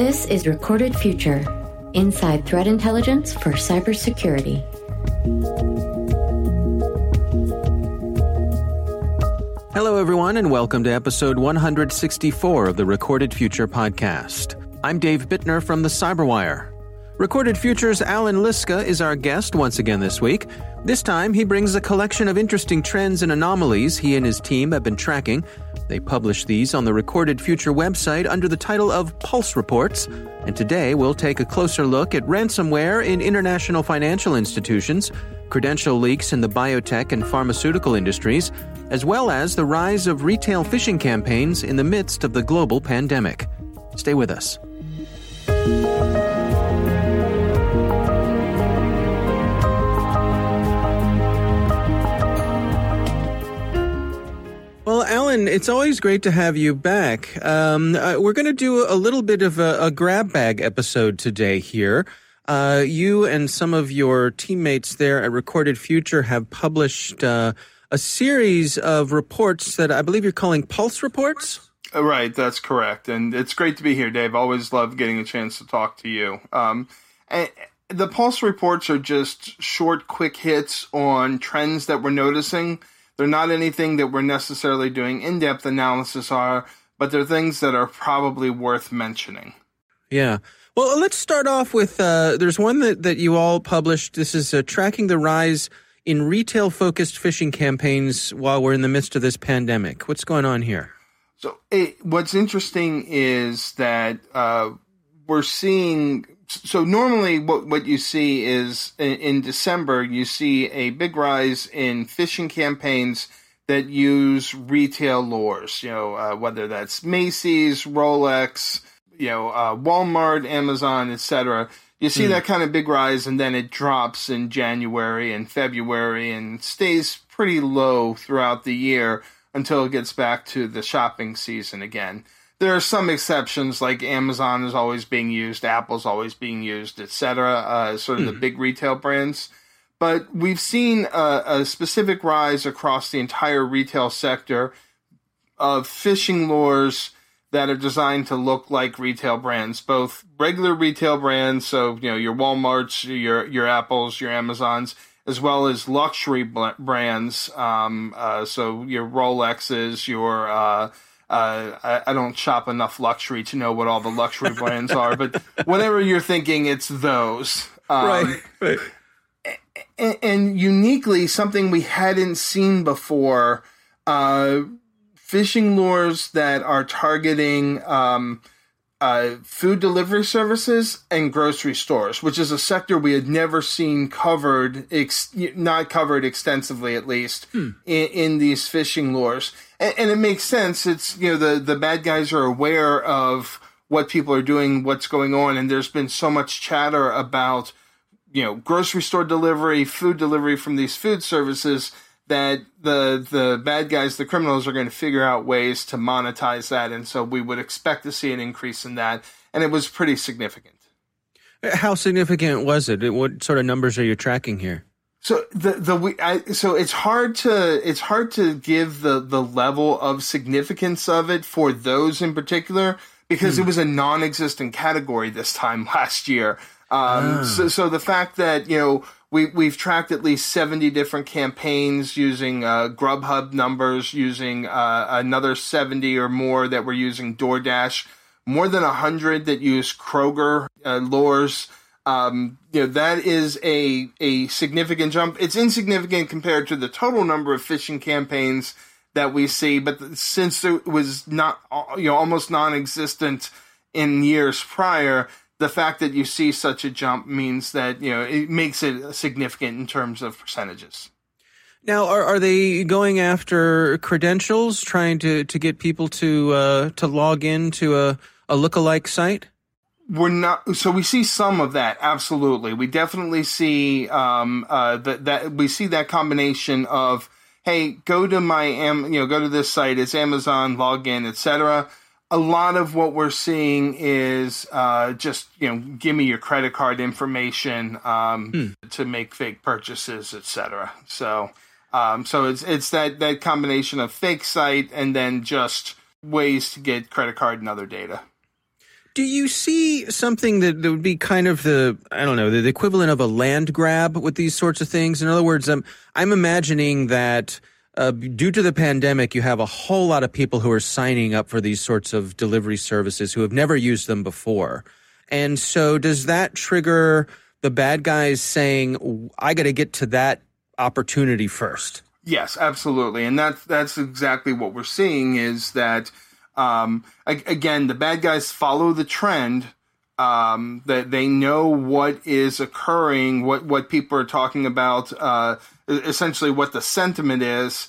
This is Recorded Future Inside Threat Intelligence for Cybersecurity. Hello, everyone, and welcome to episode 164 of the Recorded Future podcast. I'm Dave Bittner from the Cyberwire. Recorded Future's Allan Liska is our guest once again this week. This time, he brings a collection of interesting trends and anomalies he and his team have been tracking. They publish these on the Recorded Future website under the title of Pulse Reports. And today, we'll take a closer look at ransomware in international financial institutions, credential leaks in the biotech and pharmaceutical industries, as well as the rise of retail phishing campaigns in the midst of the global pandemic. Stay with us. Allan, it's always great to have you back. Um, uh, we're going to do a little bit of a, a grab bag episode today here. Uh, you and some of your teammates there at Recorded Future have published uh, a series of reports that I believe you're calling Pulse Reports. Uh, right, that's correct. And it's great to be here, Dave. Always love getting a chance to talk to you. Um, the Pulse Reports are just short, quick hits on trends that we're noticing they're not anything that we're necessarily doing in depth analysis are, but they're things that are probably worth mentioning. Yeah. Well, let's start off with uh, there's one that, that you all published. This is uh, tracking the rise in retail focused phishing campaigns while we're in the midst of this pandemic. What's going on here? So, it, what's interesting is that uh, we're seeing so normally what what you see is in, in, December you see a big rise in phishing campaigns that use retail lures. You know uh, whether that's Macy's, Rolex, you know uh, Walmart, Amazon, etc. You see mm. that kind of big rise, and then it drops in January and February and stays pretty low throughout the year until it gets back to the shopping season again there are some exceptions, like Amazon is always being used, Apple's always being used, etc. Uh, sort of the hmm. big retail brands. But we've seen a, a, specific rise across the entire retail sector of phishing lures that are designed to look like retail brands, both regular retail brands, so you know your WalMarts, your your Apples, your Amazons, as well as luxury brands, um, uh, so your Rolexes, your uh, uh, I, I, don't shop enough luxury to know what all the luxury brands are, but whatever you're thinking, it's those. Um, right, right. And, and, uniquely, something we hadn't seen before uh, phishing lures that are targeting um, uh, food delivery services and grocery stores, which is a sector we had never seen covered, ex- not covered extensively at least, hmm. in, in these phishing lures and, and it makes sense. It's you know the the bad guys are aware of what people are doing, what's going on, and there's been so much chatter about you know grocery store delivery, food delivery from these food services that the the bad guys, the criminals, are going to figure out ways to monetize that, and so we would expect to see an increase in that, and it was pretty significant. How significant was it? What sort of numbers are you tracking here? So the the I, so it's hard to it's hard to give the the level of significance of it for those in particular because hmm. it was a non-existent category this time last year. Um, ah. so, so the fact that you know we we've tracked at least seventy different campaigns using uh, Grubhub numbers, using uh, another seventy or more that were using DoorDash, more than hundred that use Kroger uh, lures. Um, you know that is a a significant jump. It's insignificant compared to the total number of phishing campaigns that we see, but since it was not you know almost non-existent in years prior, the fact that you see such a jump means that you know it makes it significant in terms of percentages. Now, are, are they going after credentials, trying to, to get people to uh, to log in to a, a lookalike site? we're not so we see some of that absolutely we definitely see um uh that that we see that combination of hey go to my am you know go to this site it's amazon login etc a lot of what we're seeing is uh just you know give me your credit card information um hmm. to make fake purchases etc so um so it's it's that that combination of fake site and then just ways to get credit card and other data Do you see something that, that would be kind of the I don't know the, the, equivalent of a land grab with these sorts of things? In other words, I'm I'm imagining that uh, due to the pandemic, you have a whole lot of people who are signing up for these sorts of delivery services who have never used them before, and so does that trigger the bad guys saying, "I got to get to that opportunity first? Yes, absolutely, and that's that's exactly what we're seeing is that um, again the bad guys follow the trend um, that they know what is occurring, what what people are talking about, uh, essentially what the sentiment is,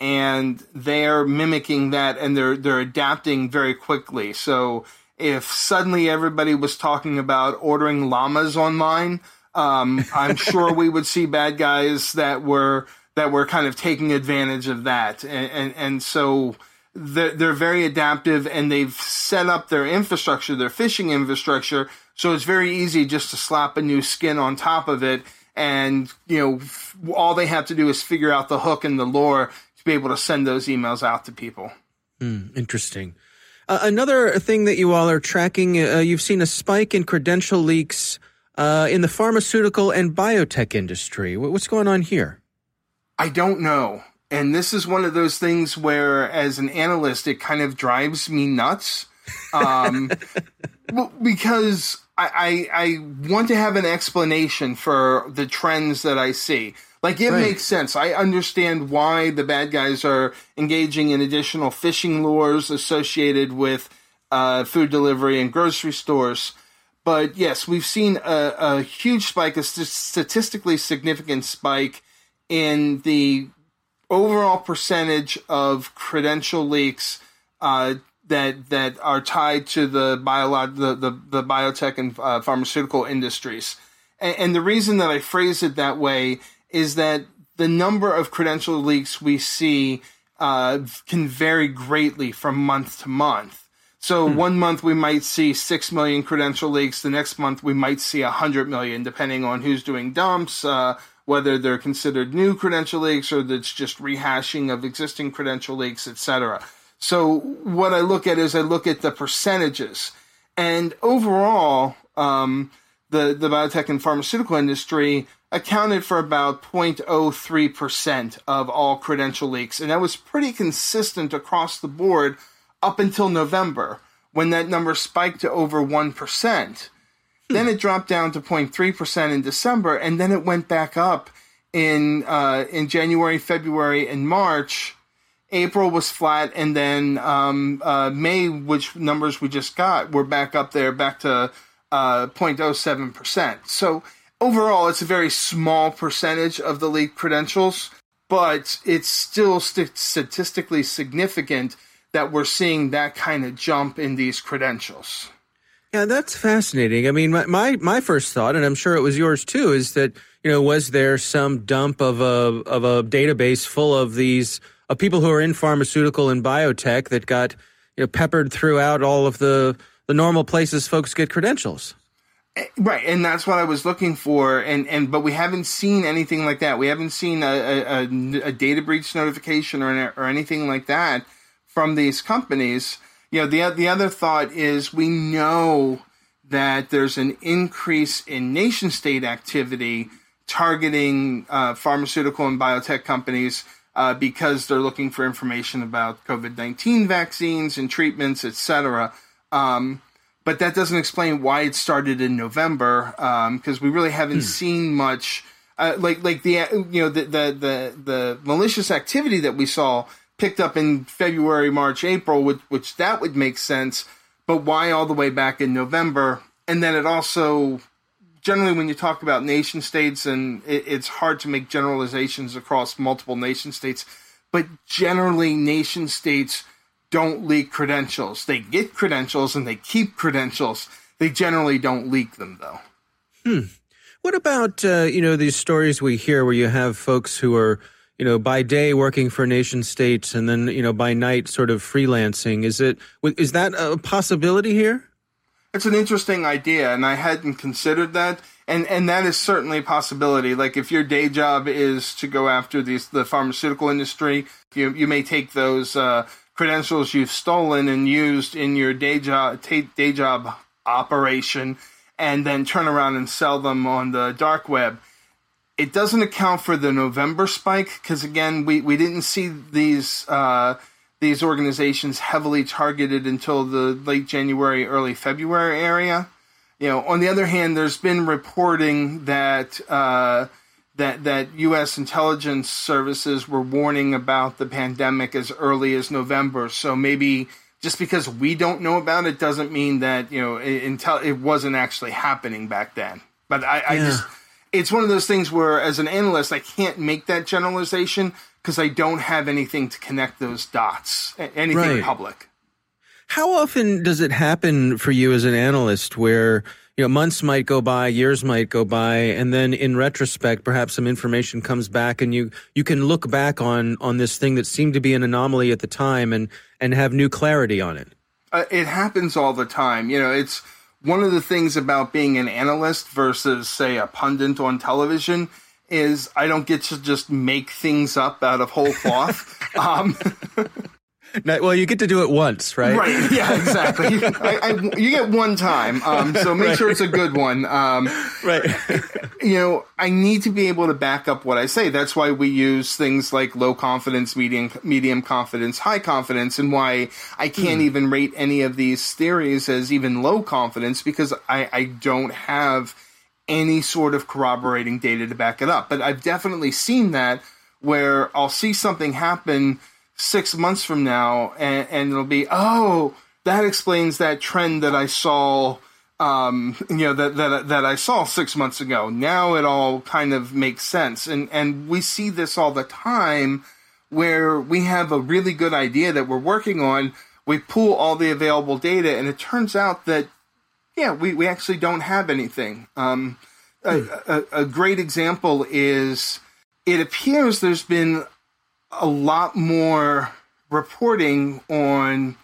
and they're mimicking that and they're they're adapting very quickly. So if suddenly everybody was talking about ordering llamas online, um, I'm sure we would see bad guys that were that were kind of taking advantage of that, and and, and so they're, they're very adaptive, and they've set up their infrastructure, their phishing infrastructure, so it's very easy just to slap a new skin on top of it, and you know all they have to do is figure out the hook and the lure to be able to send those emails out to people. Mm, interesting. Uh, another thing that you all are tracking, uh, you've seen a spike in credential leaks uh, in the pharmaceutical and biotech industry. What's going on here? I don't know. And this is one of those things where, as an analyst, it kind of drives me nuts. Um, because I, I, I, want to have an explanation for the trends that I see. Like, it right. makes sense. I understand why the bad guys are engaging in additional phishing lures associated with uh, food delivery and grocery stores. But yes, we've seen a, a huge spike, a st- statistically significant spike in the overall percentage of credential leaks uh, that that are tied to the biolog- the, the, the biotech and uh, pharmaceutical industries. And, and, the reason that I phrase it that way is that the number of credential leaks we see uh, can vary greatly from month to month. So hmm. one month we might see 6 million credential leaks. The next month we might see a 100 million, depending on who's doing dumps, uh, whether they're considered new credential leaks or that's just rehashing of existing credential leaks, etc. So what I look at is I look at the percentages. And overall, um, the, the biotech and pharmaceutical industry accounted for about 0.03% of all credential leaks. And that was pretty consistent across the board up until November when that number spiked to over 1%. Hmm. Then it dropped down to 0.3% in December, and then it went back up in uh, in January, February, and March. April was flat, and then um, uh, May, which numbers we just got, were back up there, back to uh, 0.07%. So overall, it's a very small percentage of the leaked credentials, but it's still st- statistically significant that we're seeing that kind of jump in these credentials. Yeah, that's fascinating. I mean, my, my, my first thought, and I'm sure it was yours too, is that you know, was there some dump of a of a database full of these of people who are in pharmaceutical and biotech that got you know peppered throughout all of the the normal places folks get credentials? Eh, right, and that's what I was looking for, and and but we haven't seen anything like that. We haven't seen a, a, a data breach notification or or anything like that from these companies. You know, the the other thought is we know that there's an increase in nation state activity targeting uh, pharmaceutical and biotech companies uh, because they're looking for information about COVID nineteen vaccines and treatments, etc. Um, but that doesn't explain why it started in November because um, we really haven't hmm. seen much. Uh, like like the you know the, the the the malicious activity that we saw picked up in February, March, April, which, which that would make sense. But why all the way back in November? And then it also, generally, when you talk about nation states, and it, it's hard to make generalizations across multiple nation states, but generally, nation states don't leak credentials. They get credentials and they keep credentials. They generally don't leak them, though. Hmm. What about uh, you know these stories we hear where you have folks who are you know, by day working for nation states and then, you know, by night sort of freelancing. Is it, is that a possibility here? It's an interesting idea, and I hadn't considered that. And and that is certainly a possibility. Like if your day job is to go after these the pharmaceutical industry, you you may take those uh, credentials you've stolen and used in your day job day job operation, and then turn around and sell them on the dark web. It doesn't account for the November spike because again, we, we didn't see these uh, these organizations heavily targeted until the late January, early February area. You know, on the other hand, there's been reporting that uh, that that U.S. intelligence services were warning about the pandemic as early as November. So maybe just because we don't know about it doesn't mean that you know it, it wasn't actually happening back then. But I, I just it's one of those things where, as an analyst, I can't make that generalization because I don't have anything to connect those dots, anything right. public. How often does it happen for you as an analyst where you know months might go by, years might go by, and then in retrospect, perhaps some information comes back, and you you can look back on on this thing that seemed to be an anomaly at the time, and and have new clarity on it. Uh, it happens all the time. You know, it's one of the things about being an analyst versus, say, a pundit on television is I don't get to just make things up out of whole cloth. um, well, you get to do it once, right? Right. Yeah, exactly. I, I, you get one time, um, so make right. sure it's a good one. Um, right. You know, I need to be able to back up what I say. That's why we use things like low confidence, medium, medium confidence, high confidence, and why I can't mm. even rate any of these theories as even low confidence because I, I don't have any sort of corroborating data to back it up. But I've definitely seen that where I'll see something happen six months from now, and, and it'll be, oh, that explains that trend that I saw. Um, you know that that that I saw six months ago. Now it all kind of makes sense, and and we see this all the time, where we have a really good idea that we're working on. We pull all the available data, and it turns out that yeah, we, we actually don't have anything. Um, a, a, a, great example is it appears there's been a lot more reporting on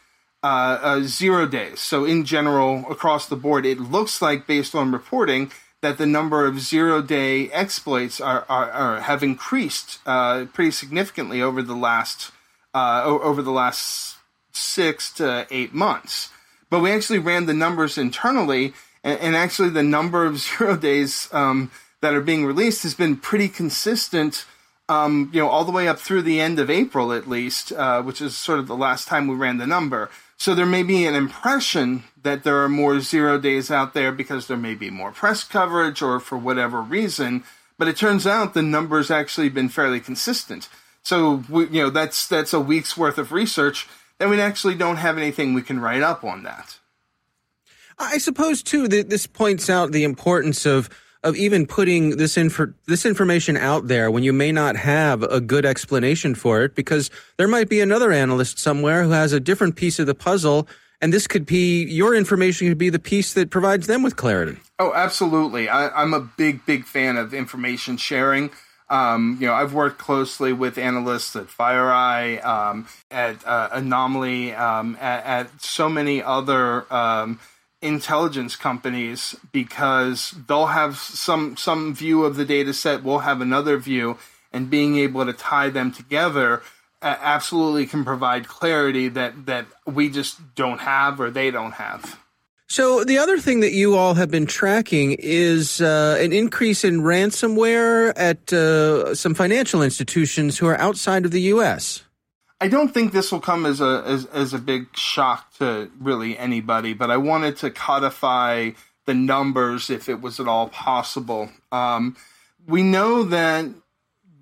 uh, uh, zero days. So, in general, across the board, it looks like, based on reporting, that the number of zero day exploits are, are, are have increased uh, pretty significantly over the last uh, over the last six to eight months. But we actually ran the numbers internally, and, and actually, the number of zero days um, that are being released has been pretty consistent um, you know, all the way up through the end of April at least, uh, which is sort of the last time we ran the number. So there may be an impression that there are more zero days out there because there may be more press coverage or for whatever reason. But it turns out the number's actually been fairly consistent. So we, you know that's that's a week's worth of research, and we actually don't have anything we can write up on that. I suppose too that this points out the importance of of even putting this infor- this information out there when you may not have a good explanation for it because there might be another analyst somewhere who has a different piece of the puzzle and this could be your information could be the piece that provides them with clarity. Oh, absolutely. I, am a big, big fan of information sharing. Um, you know, I've worked closely with analysts at FireEye, um, at uh, Anomali, um, at, at, so many other um, intelligence companies because they'll have some some view of the data set we'll have another view and being able to tie them together uh, absolutely can provide clarity that that we just don't have or they don't have so the other thing that you all have been tracking is uh, an increase in ransomware at uh, some financial institutions who are outside of the U.S. I don't think this will come as a as, as a big shock to really anybody, but I wanted to codify the numbers if it was at all possible. Um, we know that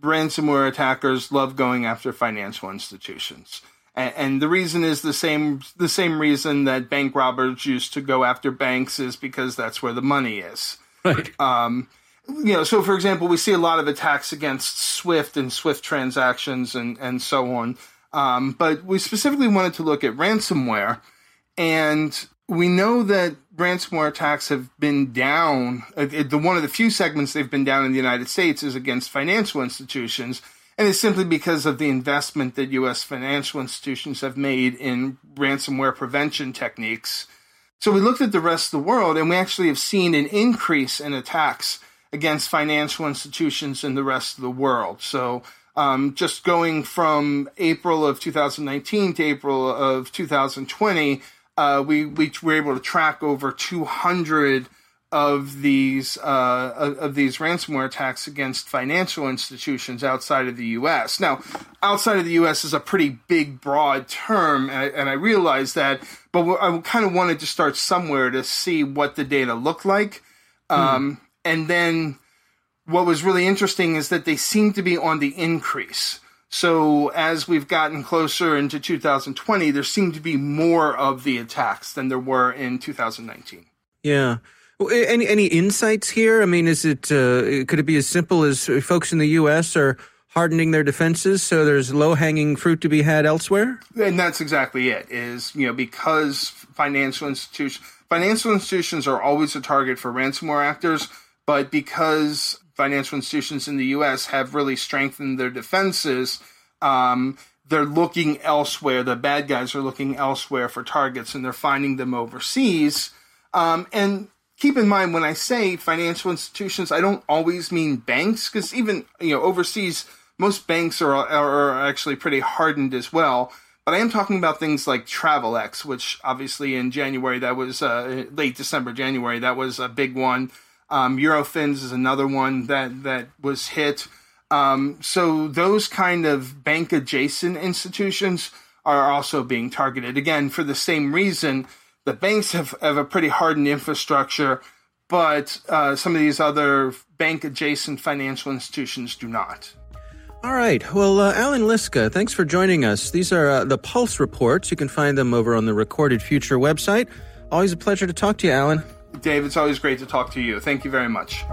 ransomware attackers love going after financial institutions. And, and the reason is the same the same reason that bank robbers used to go after banks is because that's where the money is. Right. Um, you know, so for example, we see a lot of attacks against Swift and Swift transactions and, and so on. Um, but we specifically wanted to look at ransomware, and we know that ransomware attacks have been down. Uh, the one of the few segments they've been down in the United States is against financial institutions, and it's simply because of the investment that U.S. financial institutions have made in ransomware prevention techniques. So we looked at the rest of the world, and we actually have seen an increase in attacks against financial institutions in the rest of the world. So Um, just going from April of 2019 to April of 2020, uh, we, we were able to track over 200 of these uh, of these ransomware attacks against financial institutions outside of the U.S. Now, outside of the U.S. is a pretty big, broad term, and I, and I realize that. But I kind of wanted to start somewhere to see what the data looked like, um, hmm. and then what was really interesting is that they seem to be on the increase. So as we've gotten closer into 2020, there seemed to be more of the attacks than there were in 2019. Yeah. Any any insights here? I mean, is it uh, could it be as simple as folks in the U.S. are hardening their defenses, so there's low hanging fruit to be had elsewhere? And that's exactly it. Is you know because financial institutions financial institutions are always a target for ransomware actors, but because financial institutions in the U.S. have really strengthened their defenses. Um, they're looking elsewhere. The bad guys are looking elsewhere for targets, and they're finding them overseas. Um, and keep in mind when I say financial institutions, I don't always mean banks because even you know overseas, most banks are are actually pretty hardened as well. But I am talking about things like Travelex, which obviously in January that was uh, late December, January that was a big one. Um, Eurofins is another one that that was hit. Um, so those kind of bank adjacent institutions are also being targeted again for the same reason the banks have, have a pretty hardened infrastructure, but uh, some of these other bank adjacent financial institutions do not. All right. Well, uh, Allan Liska, thanks for joining us. These are uh, the Pulse reports. You can find them over on the Recorded Future website. Always a pleasure to talk to you, Allan. Dave, it's always great to talk to you. Thank you very much.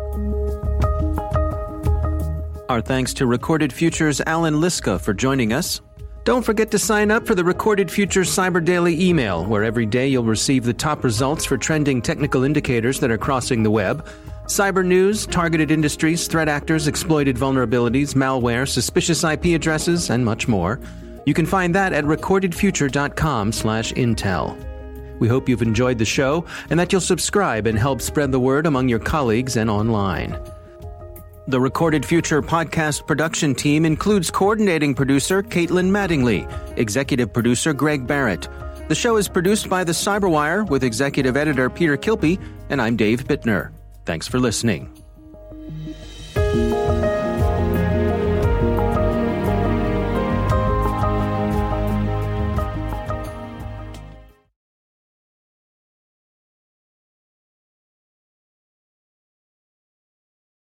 Our thanks to Recorded Future's Allan Liska for joining us. Don't forget to sign up for the Recorded Future Cyber Daily email, where every day you'll receive the top results for trending technical indicators that are crossing the web. Cyber news, targeted industries, threat actors, exploited vulnerabilities, malware, suspicious IP addresses, and much more. You can find that at recordedfuture.com/intel. We hope you've enjoyed the show and that you'll subscribe and help spread the word among your colleagues and online. The Recorded Future podcast production team includes coordinating producer Caitlin Mattingly, executive producer Greg Barrett. The show is produced by The Cyberwire with executive editor Peter Kilpe, and I'm Dave Bittner. Thanks for listening.